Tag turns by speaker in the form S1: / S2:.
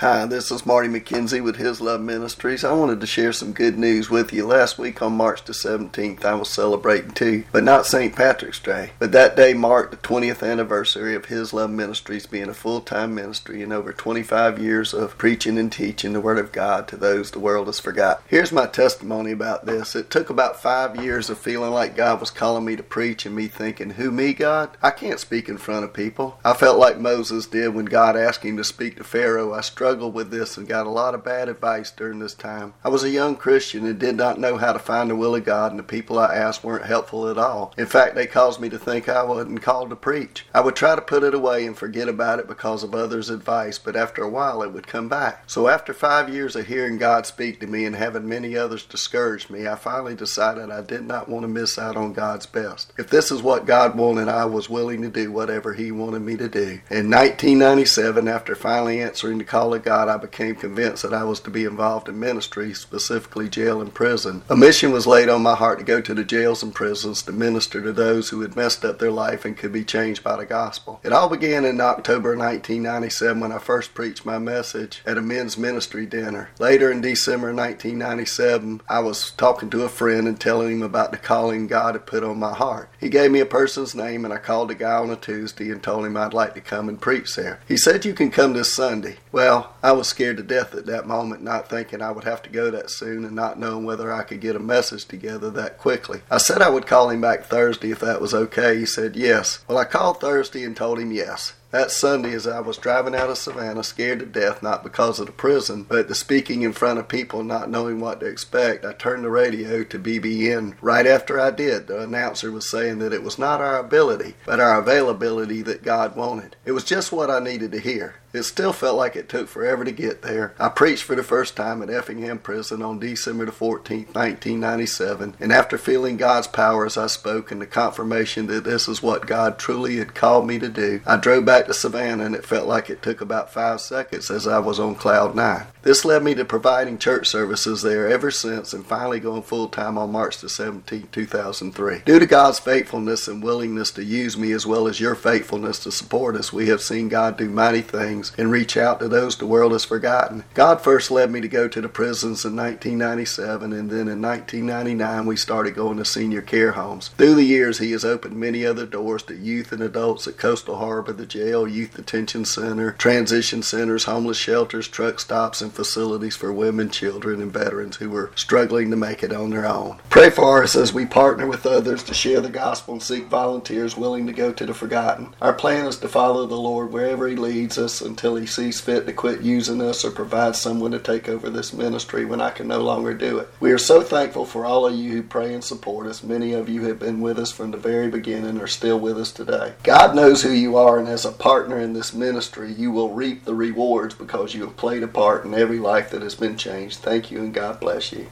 S1: Hi, this is Marty McKenzie with His Love Ministries. I wanted to share some good news with you. Last week on March the 17th, I was celebrating too, but not St. Patrick's Day. But that day marked the 20th anniversary of His Love Ministries being a full time ministry and over 25 years of preaching and teaching the Word of God to those the world has forgot. Here's my testimony about this. It took about five years of feeling like God was calling me to preach and me thinking, Who, me, God? I can't speak in front of people. I felt like Moses did when God asked him to speak to Pharaoh. I struggled with this and got a lot of bad advice during this time. I was a young Christian and did not know how to find the will of God, and the people I asked weren't helpful at all. In fact, they caused me to think I wasn't called to preach. I would try to put it away and forget about it because of others' advice, but after a while it would come back. So after five years of hearing God speak to me and having many others discourage me, I finally decided I did not want to miss out on God's best. If this is what God wanted, I was willing to do whatever He wanted me to do. In 1997, after finally answering the call of God, I I became convinced that I was to be involved in ministry, specifically jail and prison. A mission was laid on my heart to go to the jails and prisons to minister to those who had messed up their life and could be changed by the gospel. It all began in October 1997 when I first preached my message at a men's ministry dinner. Later in December 1997, I was talking to a friend and telling him about the calling God had put on my heart. He gave me a person's name and I called the guy on a Tuesday and told him I'd like to come and preach there. He said, You can come this Sunday. Well, I was scared to death at that moment, not thinking I would have to go that soon and not knowing whether I could get a message together that quickly. I said I would call him back Thursday if that was okay. He said yes. Well, I called Thursday and told him yes. That Sunday, as I was driving out of Savannah, scared to death, not because of the prison, but the speaking in front of people, not knowing what to expect, I turned the radio to BBN. Right after I did, the announcer was saying that it was not our ability, but our availability that God wanted. It was just what I needed to hear. It still felt like it took forever to get there. I preached for the first time at Effingham Prison on December the 14th, 1997, and after feeling God's power as I spoke and the confirmation that this is what God truly had called me to do, I drove back to Savannah and it felt like it took about five seconds as I was on cloud nine. This led me to providing church services there ever since and finally going full time on March the 17th, 2003. Due to God's faithfulness and willingness to use me as well as your faithfulness to support us, we have seen God do mighty things and reach out to those the world has forgotten. God first led me to go to the prisons in 1997, and then in 1999 we started going to senior care homes. Through the years, He has opened many other doors to youth and adults at Coastal Harbor, the jail, youth detention center, transition centers, homeless shelters, truck stops, and facilities for women, children, and veterans who are struggling to make it on their own. Pray for us as we partner with others to share the gospel and seek volunteers willing to go to the forgotten. Our plan is to follow the Lord wherever He leads us until he sees fit to quit using us or provide someone to take over this ministry when I can no longer do it. We are so thankful for all of you who pray and support us. Many of you have been with us from the very beginning and are still with us today. God knows who you are, and as a partner in this ministry, you will reap the rewards because you have played a part in every life that has been changed. Thank you, and God bless you.